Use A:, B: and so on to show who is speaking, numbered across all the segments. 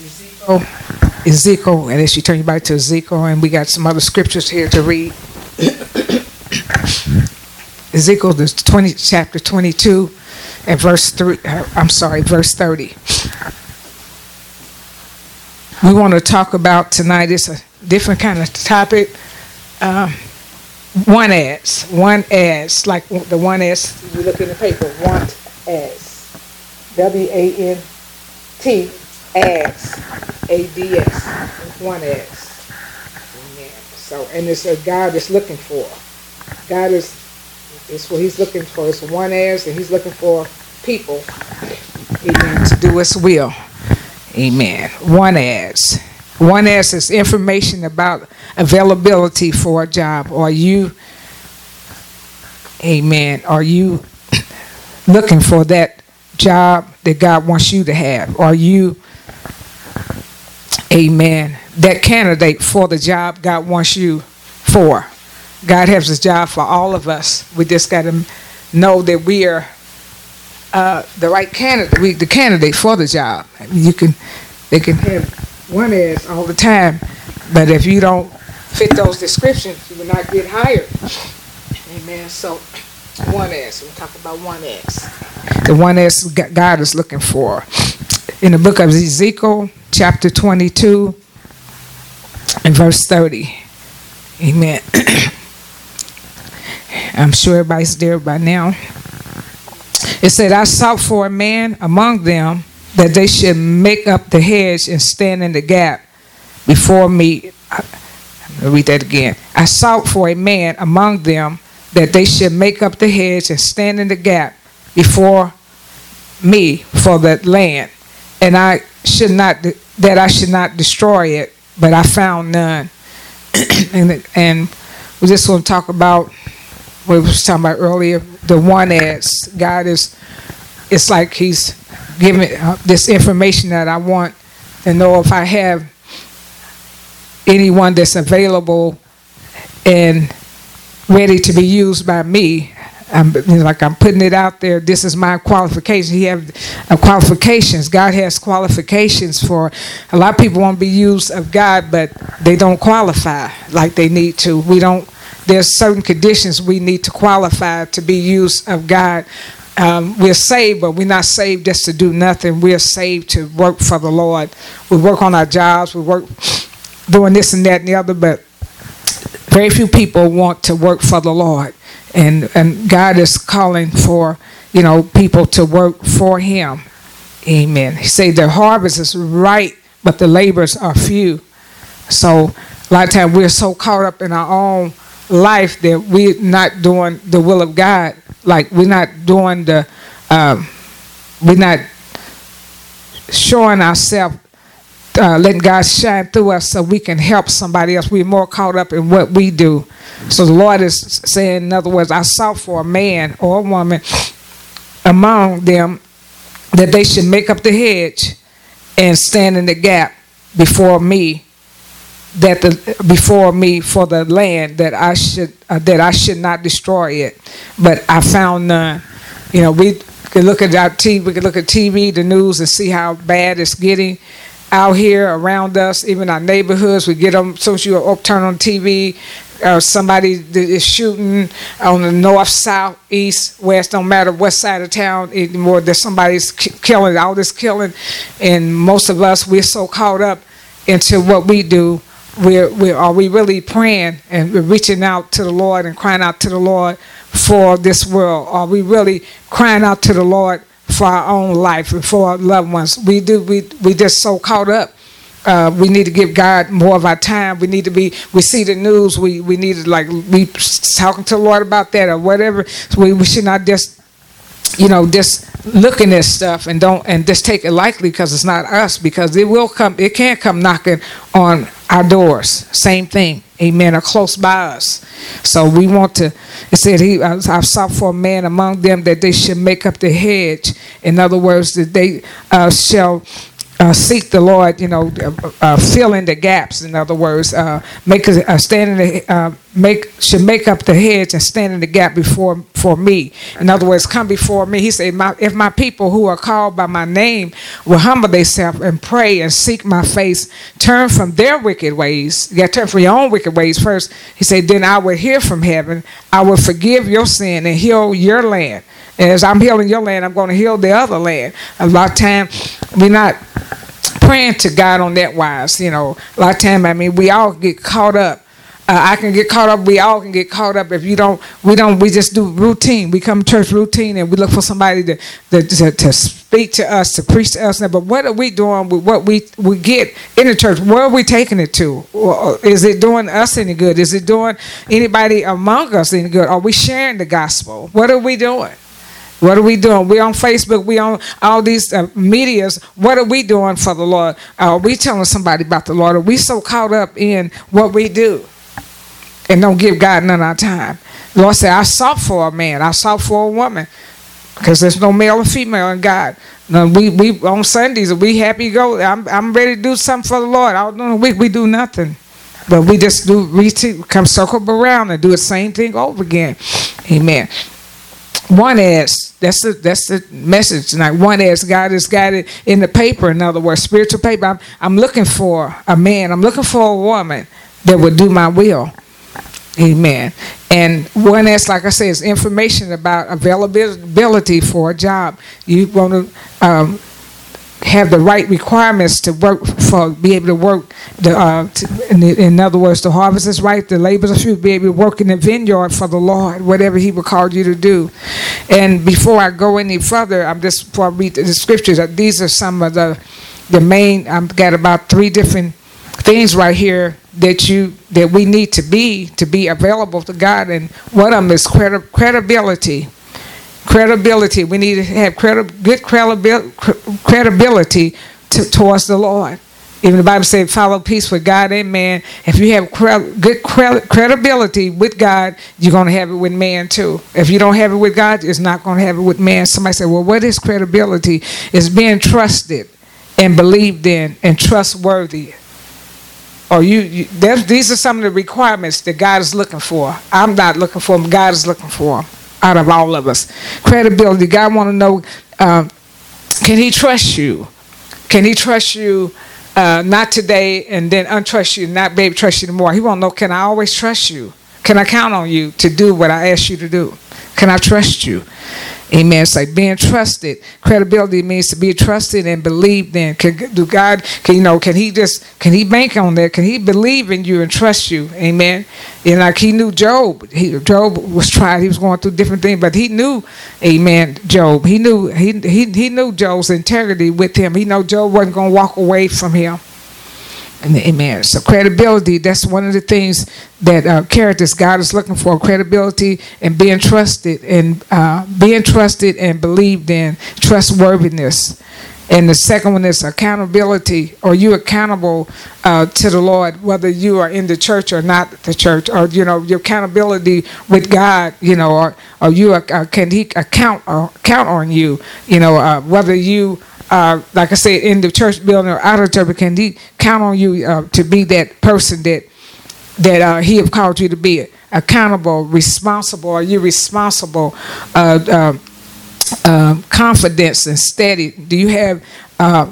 A: Ezekiel, Ezekiel, and then she turned your back to Ezekiel, and we got some other scriptures here to read. Ezekiel, the 20, chapter 22, and verse 3, uh, I'm sorry, verse 30. We want to talk about tonight, it's a different kind of topic. Um, one as, one as, like the one as you look in the paper, want as. W A N T as, A D S, one as. Amen. So, and it's a God is looking for. God is, it's what He's looking for. It's one as, and He's looking for people, amen, to do His will. Amen. One as. One as is information about availability for a job. Are you, amen, are you looking for that job that God wants you to have? Are you, amen, that candidate for the job God wants you for? God has a job for all of us. We just got to know that we are uh, the right candidate, we, the candidate for the job. You can, they can have one ass all the time, but if you don't fit those descriptions, you will not get hired. Amen. So, one as we talk about one ass. the one ass God is looking for in the book of Ezekiel, chapter twenty-two, and verse thirty. Amen. I'm sure everybody's there by now. It said, I sought for a man among them that they should make up the hedge and stand in the gap before me. I'll read that again. I sought for a man among them that they should make up the hedge and stand in the gap before me for the land, and I should not that I should not destroy it, but I found none. and and we just want to talk about what we was talking about earlier. The one as God is, it's like He's giving uh, this information that I want to know if I have anyone that's available and ready to be used by me. I'm you know, like I'm putting it out there. This is my qualification. He have uh, qualifications. God has qualifications for a lot of people want to be used of God, but they don't qualify like they need to. We don't. There's certain conditions we need to qualify to be used of God. Um, we're saved, but we're not saved just to do nothing. We're saved to work for the Lord. We work on our jobs. We work doing this and that and the other, but very few people want to work for the Lord. And, and God is calling for, you know, people to work for Him. Amen. He say the harvest is right, but the laborers are few. So a lot of times we're so caught up in our own life that we're not doing the will of God. Like we're not doing the, um, we're not showing ourselves uh, letting God shine through us so we can help somebody else. We're more caught up in what we do. So the Lord is saying, in other words, I sought for a man or a woman among them that they should make up the hedge and stand in the gap before me that the before me for the land that I should uh, that I should not destroy it but I found none you know we can look at our TV we can look at TV the news and see how bad it's getting out here around us, even our neighborhoods. We get them, so you up, turn on TV, uh, somebody is shooting on the north, south, east, west, don't matter what side of town anymore. There's somebody's killing, all this killing. And most of us, we're so caught up into what we do. We're, we're, are we really praying and we're reaching out to the Lord and crying out to the Lord for this world? Are we really crying out to the Lord for our own life and for our loved ones. We do. We we just so caught up. Uh, we need to give God more of our time. We need to be. We see the news. We we need to like be talking to the Lord about that or whatever. So we, we should not just you know just looking at stuff and don't and just take it lightly because it's not us because it will come. It can't come knocking on our doors. Same thing. Amen. are close by us. So we want to. It said he. I, I sought for a man among them that they should make up the hedge. In other words, that they uh, shall uh, seek the Lord, you know, uh, uh, fill in the gaps. In other words, uh, make a, uh, stand in the make should make up the hedge and stand in the gap before for me. In other words, come before me. He said, my, if my people who are called by my name will humble themselves and pray and seek my face, turn from their wicked ways. To turn from your own wicked ways first. He said, then I will hear from heaven. I will forgive your sin and heal your land. As I'm healing your land, I'm going to heal the other land. A lot of time, we're not praying to God on that wise. You know, a lot of time, I mean, we all get caught up. Uh, I can get caught up. We all can get caught up if you don't. We don't. We just do routine. We come to church routine, and we look for somebody to to, to, to speak to us, to preach to us. But what are we doing with what we we get in the church? Where are we taking it to? Is it doing us any good? Is it doing anybody among us any good? Are we sharing the gospel? What are we doing? What are we doing? We on Facebook. We on all these uh, medias. What are we doing for the Lord? Are we telling somebody about the Lord? Are we so caught up in what we do and don't give God none of our time? The Lord said, "I sought for a man. I sought for a woman." Because there's no male or female in God. No, we we on Sundays we happy go. I'm I'm ready to do something for the Lord. Out during the week we do nothing, but we just do we come circle around and do the same thing over again. Amen one is that's the that's the message tonight. One is God has got it in the paper. In other words, spiritual paper. I'm I'm looking for a man. I'm looking for a woman that would do my will. Amen. And one is like I said, is information about availability for a job. You want to um, have the right requirements to work for be able to work the uh, to, in, the, in, other words the harvest is right the labors are few be able to work in the vineyard for the lord whatever he would call you to do. And before i go any further i'm just before i read the scriptures uh, these are some of the the main i've got about three different things right here that you that we need to be to be available to god. And one of them is credi- credibility credibility. We need to have credi- good credibil- credibility to, towards the Lord. Even the Bible says, follow peace with God and man. If you have cre- good cre- credibility with God, you're going to have it with man too. If you don't have it with God, it's not going to have it with man. Somebody said, well, what is credibility? It's being trusted and believed in and trustworthy. Or you, you these are some of the requirements that God is looking for. I'm not looking for them. God is looking for them out of all of us. Credibility. God want to know, uh, can He trust you? Can He trust you? Uh, not today, and then untrust you, not baby trust you anymore. He want to know, can I always trust you? Can I count on you to do what I ask you to do? Can I trust you? Amen. It's like being trusted. Credibility means to be trusted and believed in. Can do God? Can you know? Can He just? Can He bank on that? Can He believe in you and trust you? Amen. And like He knew Job. He, Job was tried. He was going through different things, but He knew, Amen. Job. He knew. He he he knew Job's integrity with Him. He know Job wasn't going to walk away from Him. Amen. So credibility, that's one of the things that uh, characters God is looking for, credibility and being trusted and uh, being trusted and believed in, trustworthiness. And the second one is accountability. Are you accountable uh, to the Lord, whether you are in the church or not the church, or you know your accountability with God, you know, or, or you uh, can He account or count on you, you know, uh, whether you uh, like I said, in the church building or out of church, can he count on you uh, to be that person that that uh, he have called you to be accountable, responsible? Are you responsible? Uh, uh, uh, confidence and steady. Do you have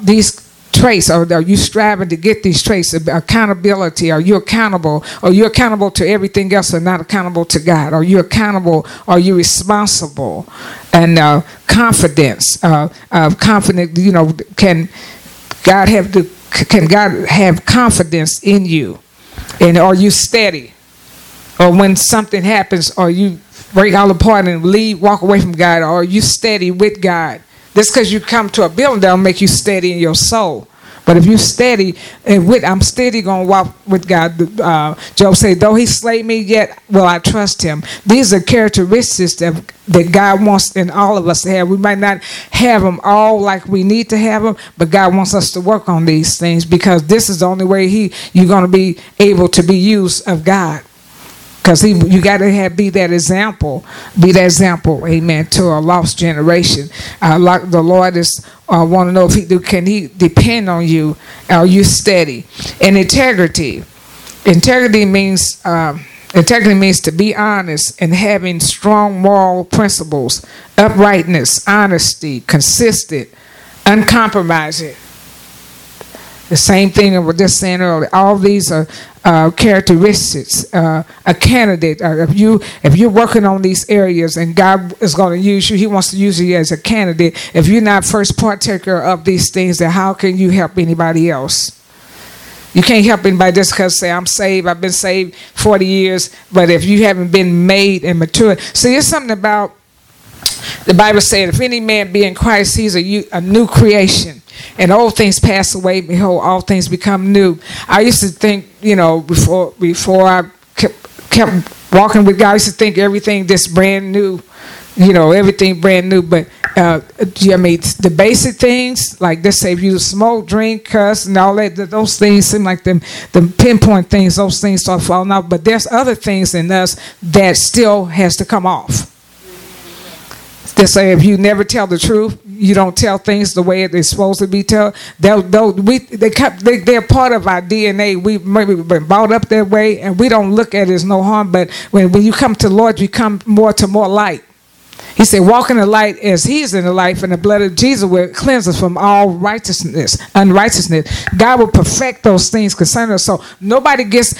A: these traits or are you striving to get these traits of accountability? Are you accountable? Are you accountable to everything else or not accountable to god? Are you accountable? Are you responsible? And uh, confidence uh, uh, confident you know can god have the can god have confidence in you? And are you steady? Or when something happens are you break all apart and leave walk away from god? Or are you steady with god just because you come to a building that'll make you steady in your soul. But if you steady and with, I'm steady gonna walk with God. Uh, Job said, "Though He slay me, yet will I trust Him." These are characteristics that that God wants in all of us to have. We might not have them all like we need to have them, but God wants us to work on these things because this is the only way He you're gonna be able to be used of God. Because you got to have be that example, be that example, amen, to a lost generation. Uh, like the Lord is uh, want to know if he do, can he depend on you? Are you steady? And integrity, integrity means. Um, Integrity means to be honest and having strong moral principles, uprightness, honesty, consistent, uncompromising. The same thing I was just saying earlier. All these are uh, characteristics. Uh, a candidate, uh, if you if you're working on these areas and God is going to use you, He wants to use you as a candidate. If you're not first partaker of these things, then how can you help anybody else? You can't help anybody just because say I'm saved. I've been saved 40 years, but if you haven't been made and matured, see, it's something about the Bible said, if any man be in Christ, he's a, a new creation. And old things pass away, behold, all things become new. I used to think, you know, before before I kept, kept walking with God, I used to think everything just brand new, you know, everything brand new. But uh, I mean, the basic things like this: say if you smoke, drink, cuss, and all that, those things seem like them the pinpoint things. Those things start falling off. But there's other things in us that still has to come off. They say if you never tell the truth, you don't tell things the way they're supposed to be told. They'll, they'll, we, they kept, they, they're part of our DNA. We maybe been brought up that way, and we don't look at it as no harm. But when, when you come to Lord, you come more to more light. He said, Walk in the light as He is in the light, and the blood of Jesus will cleanse us from all righteousness, unrighteousness. God will perfect those things concerning us. So nobody gets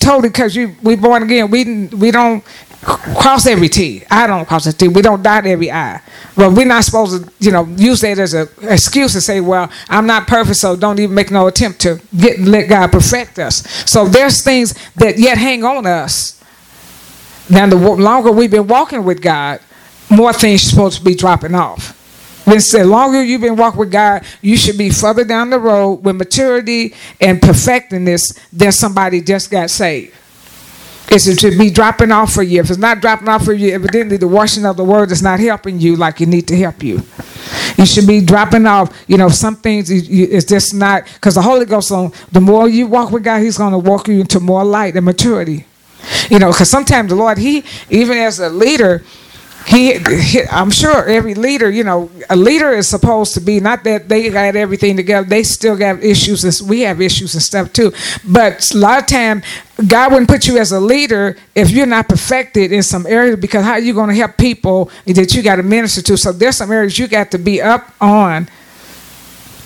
A: totally because you we born again. We we don't cross every T. I don't cross a T. We don't dot every I. But we're not supposed to, you know, use that as an excuse to say, well, I'm not perfect, so don't even make no attempt to get let God perfect us. So there's things that yet hang on us. Now, the longer we've been walking with God, more things are supposed to be dropping off. When the longer you've been walking with God, you should be further down the road with maturity and perfecting this than somebody just got saved. Is it to be dropping off for you? If it's not dropping off for you, evidently the washing of the word is not helping you like you need to help you. You should be dropping off. You know, some things it's just not because the Holy Ghost. On the more you walk with God, He's going to walk you into more light and maturity. You know, because sometimes the Lord, He even as a leader, he, he, I'm sure every leader, you know, a leader is supposed to be not that they got everything together. They still got issues, and we have issues and stuff too. But a lot of time, God wouldn't put you as a leader if you're not perfected in some area. Because how are you going to help people that you got to minister to? So there's some areas you got to be up on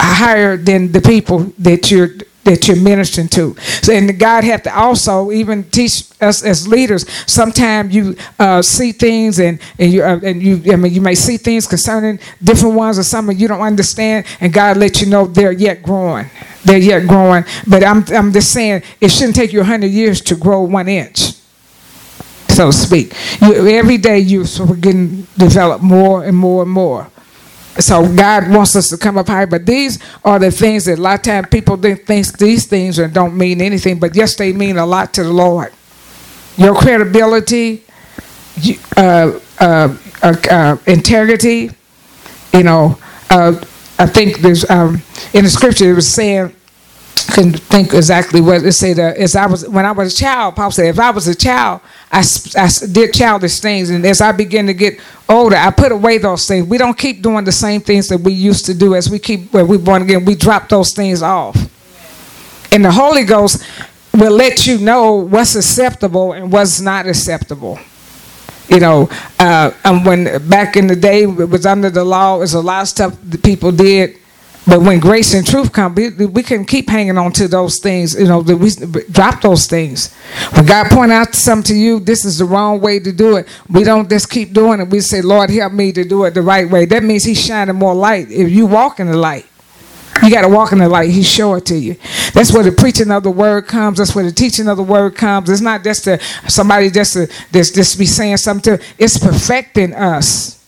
A: higher than the people that you're that you're ministering to. So, and God have to also even teach us as leaders. Sometimes you uh, see things, and and you uh, and you. I mean, you may see things concerning different ones, or something you don't understand, and God let you know they're yet growing. They're yet growing. But I'm I'm just saying it shouldn't take you hundred years to grow one inch. So to speak, you, every day you're getting developed more and more and more. So God wants us to come up high, but these are the things that a lot of times people think these things don't mean anything, but yes, they mean a lot to the Lord. Your credibility, uh, uh, uh, uh integrity, you know. Uh, I think there's um, in the scripture it was saying couldn't think exactly what it said. Uh, as I was when I was a child, Paul said, if I was a child, I, I did childish things, and as I begin to get older, I put away those things. We don't keep doing the same things that we used to do as we keep when we born again. We drop those things off, and the Holy Ghost will let you know what's acceptable and what's not acceptable. You know, uh, and when back in the day it was under the law, there's a lot of stuff that people did but when grace and truth come, we, we can keep hanging on to those things. You know, we drop those things. When God point out something to you, this is the wrong way to do it. We don't just keep doing it. We say, Lord, help me to do it the right way. That means He's shining more light. If you walk in the light, you got to walk in the light. He show it to you. That's where the preaching of the word comes. That's where the teaching of the word comes. It's not just to somebody just to just, just be saying something. To, it's perfecting us.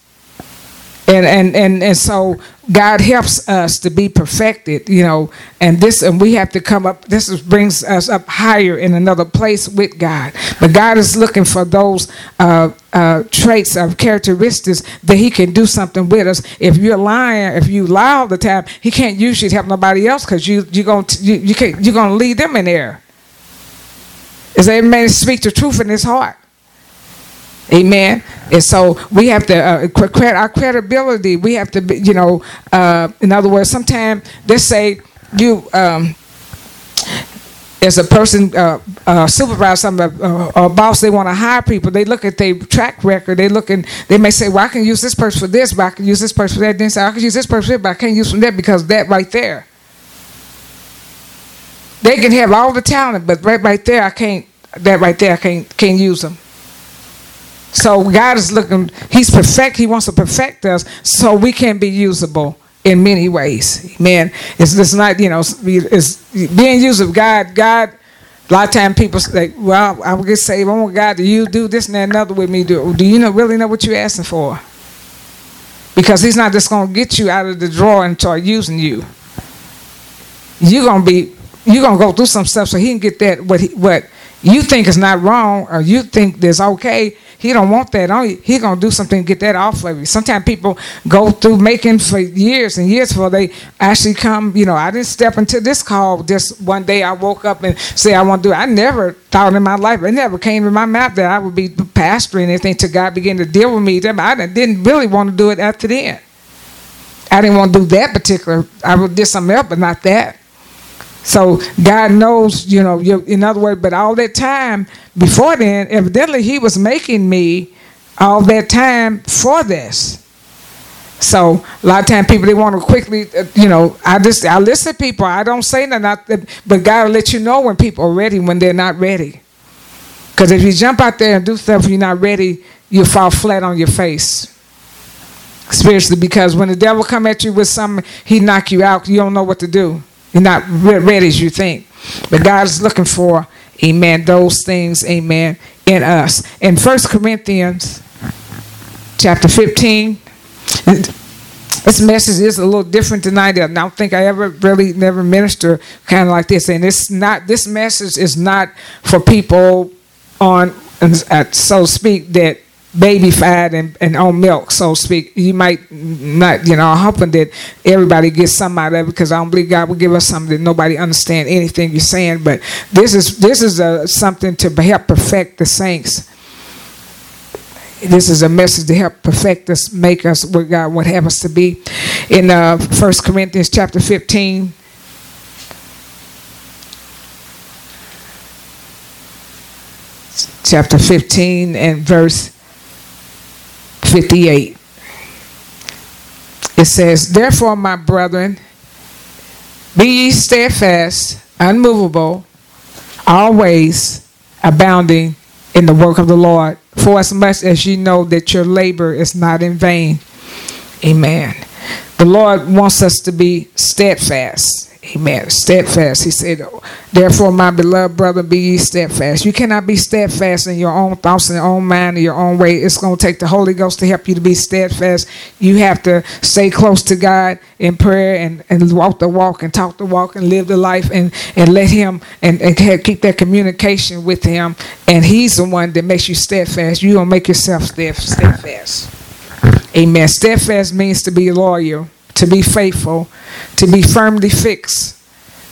A: And, and and and so God helps us to be perfected, you know, and this, and we have to come up. This is, brings us up higher in another place with God. But God is looking for those uh, uh, traits of characteristics that He can do something with us. If you're lying, if you lie all the time, He can't use you to help nobody else because you you're gonna you, you can't you're gonna lead them in there. Is every man speak the truth in his heart. Amen. And so we have to uh, our credibility. We have to, be, you know, uh, in other words, sometimes they say you. Um, as a person, uh, uh, supervisor, some uh, a boss, they want to hire people. They look at their track record. They look and they may say, "Well, I can use this person for this, but I can use this person for that." Then say, "I can use this person, for that, but I can't use from that because that right there." They can have all the talent, but right, right there, I can't. That right there, I can't can't use them. So God is looking. He's perfect. He wants to perfect us so we can be usable in many ways. Man, it's just not you know it's being used of God. God. A lot of times people say, "Well, I will get saved. I want God to you do this and that another with me." Do do you know really know what you're asking for? Because He's not just going to get you out of the drawer and start using you. You're gonna be you're gonna go through some stuff so He can get that what he, what you think it's not wrong or you think that's okay he don't want that on. He gonna do something to get that off of you. Sometimes people go through making for years and years before they actually come. You know, I didn't step into this call just one day. I woke up and say I want to do. it. I never thought in my life. It never came to my mouth that I would be pastoring anything. To God begin to deal with me. I didn't really want to do it after then. I didn't want to do that particular. I would do something else, but not that. So God knows, you know, in other words, but all that time before then, evidently He was making me all that time for this. So a lot of times people they want to quickly, uh, you know, I just I listen to people. I don't say nothing, but God will let you know when people are ready when they're not ready. Because if you jump out there and do stuff you're not ready, you fall flat on your face spiritually. Because when the devil come at you with something, he knock you out. You don't know what to do. You're not ready as you think. But God is looking for, amen, those things, amen, in us. In First Corinthians chapter 15, this message is a little different tonight. I don't think I ever really never minister kind of like this. And it's not, this message is not for people on, so to speak, that baby fat and, and on milk, so to speak. You might not, you know, I'm hoping that everybody gets some out of it because I don't believe God will give us something that nobody understand anything you're saying. But this is this is a, something to help perfect the saints. This is a message to help perfect us, make us what God would have us to be. In uh, 1 Corinthians chapter 15, chapter 15 and verse 58. It says, Therefore, my brethren, be ye steadfast, unmovable, always abounding in the work of the Lord, for as much as ye know that your labor is not in vain. Amen. The Lord wants us to be steadfast. Amen. Steadfast. He said, Therefore, my beloved brother, be ye steadfast. You cannot be steadfast in your own thoughts, in your own mind, in your own way. It's going to take the Holy Ghost to help you to be steadfast. You have to stay close to God in prayer and, and walk the walk and talk the walk and live the life and, and let Him and, and keep that communication with Him. And He's the one that makes you steadfast. You don't make yourself steadfast. Amen. Steadfast means to be loyal to be faithful, to be firmly fixed.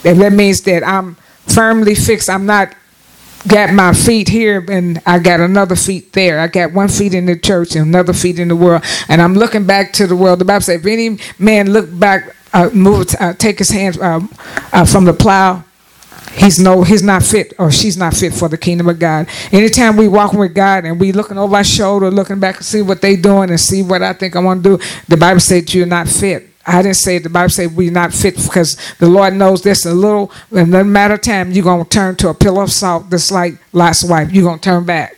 A: And that means that I'm firmly fixed. I'm not got my feet here and I got another feet there. I got one feet in the church and another feet in the world. And I'm looking back to the world. The Bible says, if any man look back, uh, move, uh, take his hands uh, uh from the plow, he's no he's not fit or she's not fit for the kingdom of God. Anytime we walking with God and we looking over our shoulder, looking back and see what they doing and see what I think I want to do, the Bible says you're not fit. I didn't say the Bible said we're not fit because the Lord knows this a little in no matter of time you're gonna turn to a pillar of salt just like Lot's wife. You're gonna turn back.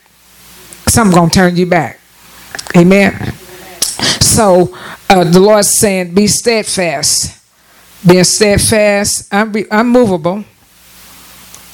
A: Something's gonna turn you back. Amen. So uh, the Lord's saying, be steadfast. Being steadfast, unmovable,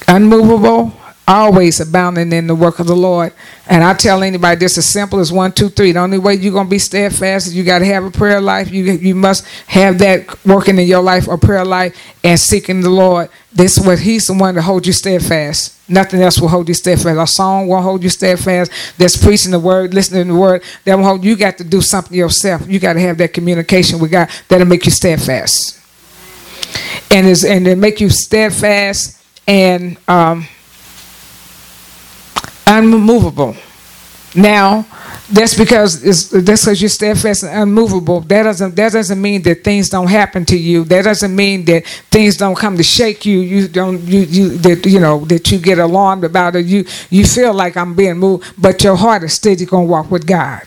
A: unmovable, always abounding in the work of the Lord. And I tell anybody this as simple as one, two, three. The only way you're gonna be steadfast is you gotta have a prayer life. You you must have that working in your life, a prayer life, and seeking the Lord. This is what He's the one to hold you steadfast. Nothing else will hold you steadfast. A song won't hold you steadfast. That's preaching the word, listening to the word. That will hold you. Got to do something yourself. You got to have that communication with God. That'll make you steadfast. And is and it make you steadfast and um unmovable. Now, that's because it's, that's because you're steadfast and unmovable. That doesn't that doesn't mean that things don't happen to you. That doesn't mean that things don't come to shake you. You don't you you that you know that you get alarmed about it. You you feel like I'm being moved, but your heart is steady going to walk with God.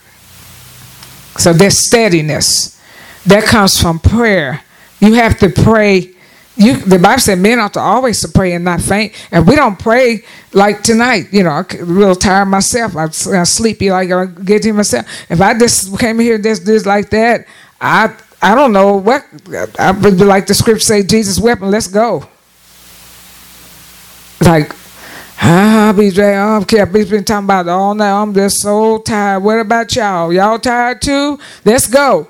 A: So there's steadiness that comes from prayer. You have to pray you the Bible said men ought to always to pray and not faint. And we don't pray like tonight. You know, I'm real tired myself. I'm, I'm sleepy like I get to myself. If I just came here just this like that, I I don't know what I would be like the scripture say, Jesus weapon, let's go. Like ah, be I don't care. He's been talking about all night. I'm just so tired. What about y'all? Y'all tired too? Let's go.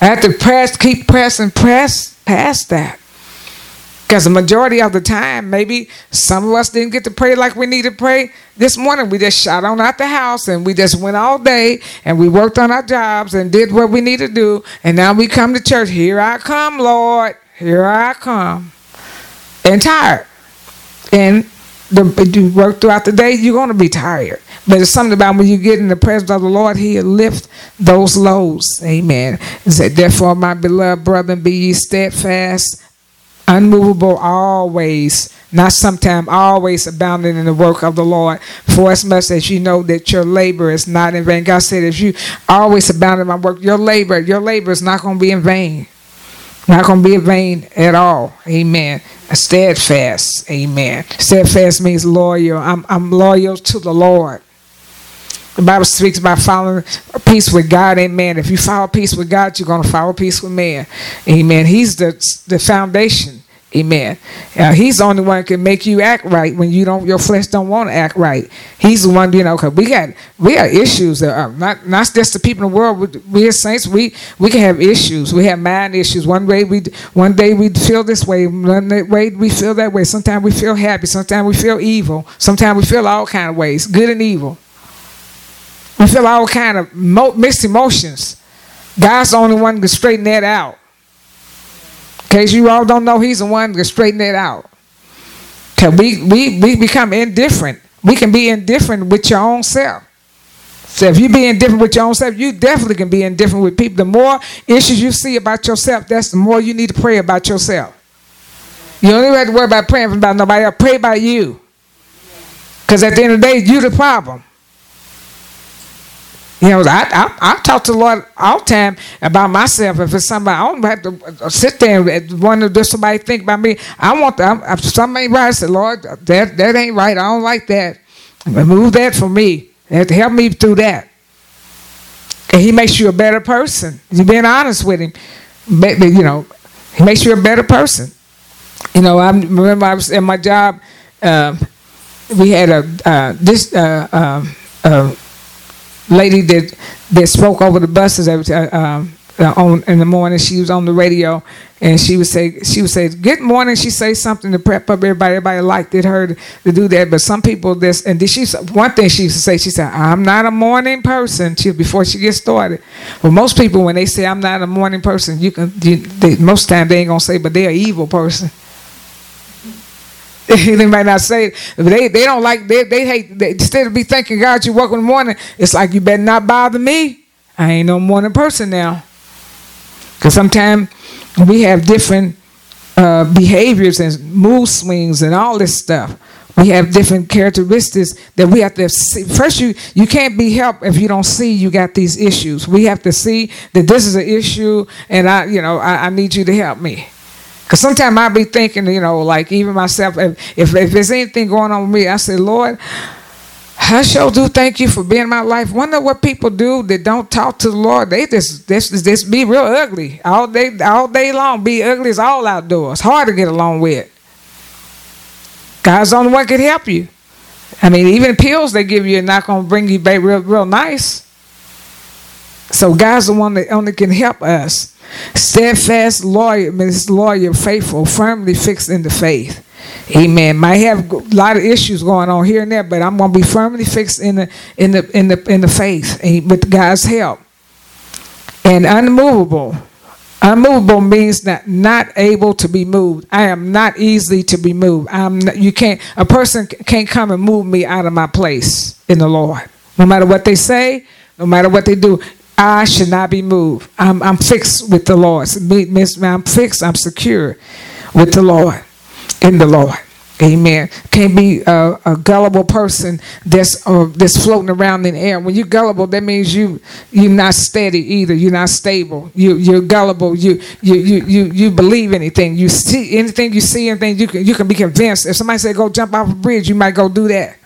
A: I have to press, keep pressing, press past that. Because the majority of the time, maybe some of us didn't get to pray like we need to pray. This morning, we just shot on out the house and we just went all day and we worked on our jobs and did what we need to do. And now we come to church. Here I come, Lord. Here I come. And tired. And the, you work throughout the day, you're going to be tired. But it's something about when you get in the presence of the Lord, He'll lift those loads. Amen. Said, Therefore, my beloved brethren, be ye steadfast, unmovable always, not sometime, always abounding in the work of the Lord. For as much as you know that your labor is not in vain. God said, if you always abound in my work, your labor, your labor is not going to be in vain. Not going to be in vain at all. Amen. Steadfast. Amen. Steadfast means loyal. I'm, I'm loyal to the Lord. The Bible speaks about following peace with God and man. If you follow peace with God, you're going to follow peace with man. Amen. He's the the foundation. Amen. Uh, he's the only one can make you act right when you don't. Your flesh don't want to act right. He's the one, you know. Cause we got we got issues. That are not not just the people in the world. We as saints, we we can have issues. We have mind issues. One way we one day we feel this way. One way we feel that way. Sometimes we feel happy. Sometimes we feel evil. Sometimes we feel all kind of ways, good and evil. We feel all kind of mixed emotions. God's the only one can straighten that out. Case you all don't know, He's the one to straighten it out. Cause we we we become indifferent. We can be indifferent with your own self. So if you be indifferent with your own self, you definitely can be indifferent with people. The more issues you see about yourself, that's the more you need to pray about yourself. You don't even have to worry about praying about nobody else. Pray about you. Because at the end of the day, you the problem. You know, I, I, I talk to the Lord all the time about myself. If it's somebody, I don't have to sit there and wonder does somebody think about me. I want to, I, if ain't right, I say, Lord, that, that ain't right. I don't like that. Remove that for me. You to help me through that. And he makes you a better person. You're being honest with him. But, you know, he makes you a better person. You know, I remember I was in my job. Uh, we had a uh, this uh, um, uh lady that that spoke over the buses time. Um, uh, on in the morning, she was on the radio, and she would say, she would say, "Good morning." She say something to prep up everybody. Everybody liked it, her to do that. But some people, this and she one thing she used to say, she said, "I'm not a morning person." She before she gets started. Well, most people when they say I'm not a morning person, you can you, they, most time they ain't gonna say, but they're evil person. they might not say it, but they, they don't like they they hate they, instead of be thanking God you woke in the morning, it's like you better not bother me. I ain't no morning person now. Cause sometimes we have different uh, behaviors and mood swings and all this stuff. We have different characteristics that we have to see. First, you you can't be helped if you don't see you got these issues. We have to see that this is an issue, and I you know I, I need you to help me. Because sometimes I be thinking, you know, like even myself, if, if, if there's anything going on with me, I say, Lord, I sure do thank you for being in my life. Wonder what people do that don't talk to the Lord. They just just, just be real ugly all day all day long. Be ugly as all outdoors. Hard to get along with. God's the only one can help you. I mean, even pills they give you are not to bring you back real real nice. So God's the one that only can help us. Steadfast, lawyer loyal, faithful, firmly fixed in the faith. Amen. Might have a lot of issues going on here and there, but I'm gonna be firmly fixed in the in the in the in the faith with God's help. And unmovable. Unmovable means that not able to be moved. I am not easily to be moved. I'm not, you can't a person can't come and move me out of my place in the Lord. No matter what they say, no matter what they do, I should not be moved. I'm, I'm fixed with the Lord. I'm fixed. I'm secure with the Lord in the Lord. Amen. Can't be a, a gullible person that's uh, that's floating around in the air. When you're gullible, that means you you're not steady either. You're not stable. You you're gullible. You you you you you believe anything. You see anything. You see anything. You can you can be convinced. If somebody say go jump off a bridge, you might go do that.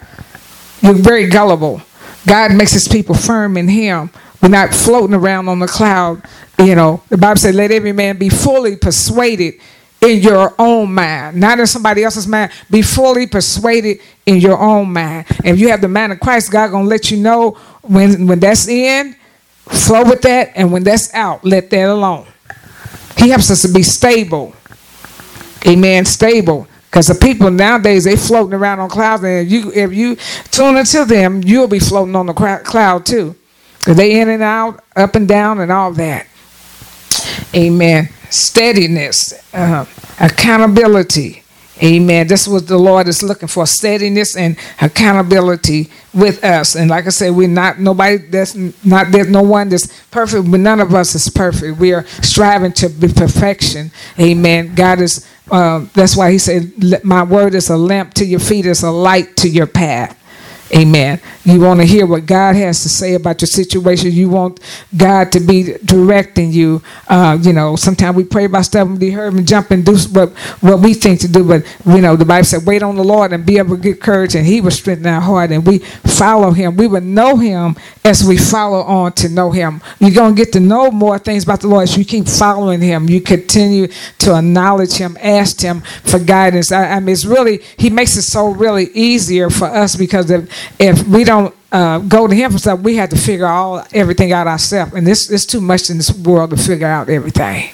A: You're very gullible. God makes His people firm in Him. We're not floating around on the cloud. You know, the Bible said, "Let every man be fully persuaded." in your own mind, not in somebody else's mind. Be fully persuaded in your own mind. And if you have the mind of Christ, God gonna let you know when when that's in, flow with that, and when that's out, let that alone. He helps us to be stable. Amen. Stable. Because the people nowadays they floating around on clouds, and you if you tune into them, you'll be floating on the cloud too. They in and out, up and down, and all that. Amen steadiness, uh, accountability. Amen. This is what the Lord is looking for steadiness and accountability with us. And like I said, we're not nobody that's not there's no one that's perfect, but none of us is perfect. We are striving to be perfection. Amen. God is uh, that's why he said, My word is a lamp to your feet, it's a light to your path. Amen. You want to hear what God has to say about your situation. You want God to be directing you. Uh, you know, sometimes we pray about stuff and be heard and jump and do what, what we think to do. But, you know, the Bible said, wait on the Lord and be able to get courage, and He will strengthen our heart. And we follow Him. We will know Him as we follow on to know Him. You're going to get to know more things about the Lord as you keep following Him. You continue to acknowledge Him, ask Him for guidance. I, I mean, it's really, He makes it so really easier for us because if if we don't uh, go to him for stuff, we have to figure all everything out ourselves. And this is too much in this world to figure out everything.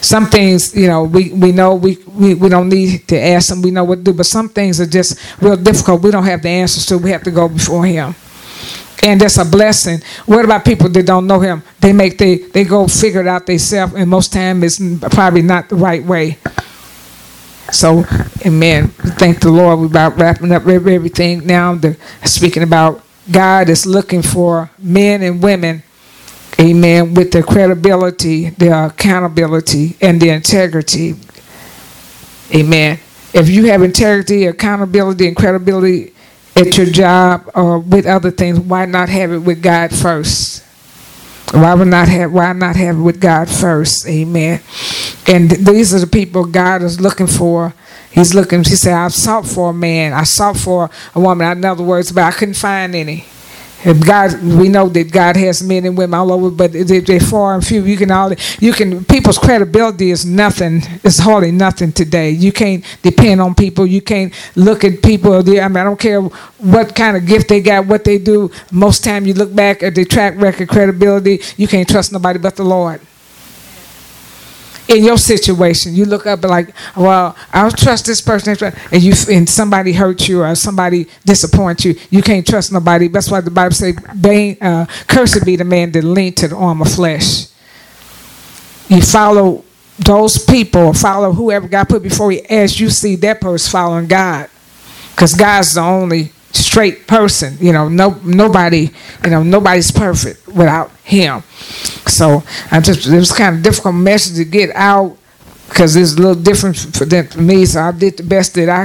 A: Some things, you know, we, we know we, we, we don't need to ask him, we know what to do, but some things are just real difficult. We don't have the answers to. We have to go before him. And that's a blessing. What about people that don't know him? They make they they go figure it out themselves, and most time it's probably not the right way. So, amen. Thank the Lord. We're about wrapping up everything now. The, speaking about God is looking for men and women, amen, with the credibility, the accountability, and the integrity. Amen. If you have integrity, accountability, and credibility at your job or with other things, why not have it with God first? Why would not have why not have it with God first? Amen. And these are the people God is looking for. He's looking, he said, I've sought for a man. I sought for a woman. In other words, but I couldn't find any. And God, we know that God has men and women all over, but they're far and few. You can all you can people's credibility is nothing. It's hardly nothing today. You can't depend on people. You can't look at people. I mean, I don't care what kind of gift they got, what they do. Most time, you look back at their track record, credibility. You can't trust nobody but the Lord in your situation, you look up like, well, I'll trust this person, and you and somebody hurt you or somebody disappoints you, you can't trust nobody. That's why the Bible says, uh, "Cursed be the man that lean to the arm of flesh." You follow those people, follow whoever God put before you, as you see that person following God, because God's the only straight person. You know, no nobody, you know, nobody's perfect without him. So I just it was kind of difficult message to get out because it's a little different for, them, for me. So I did the best that I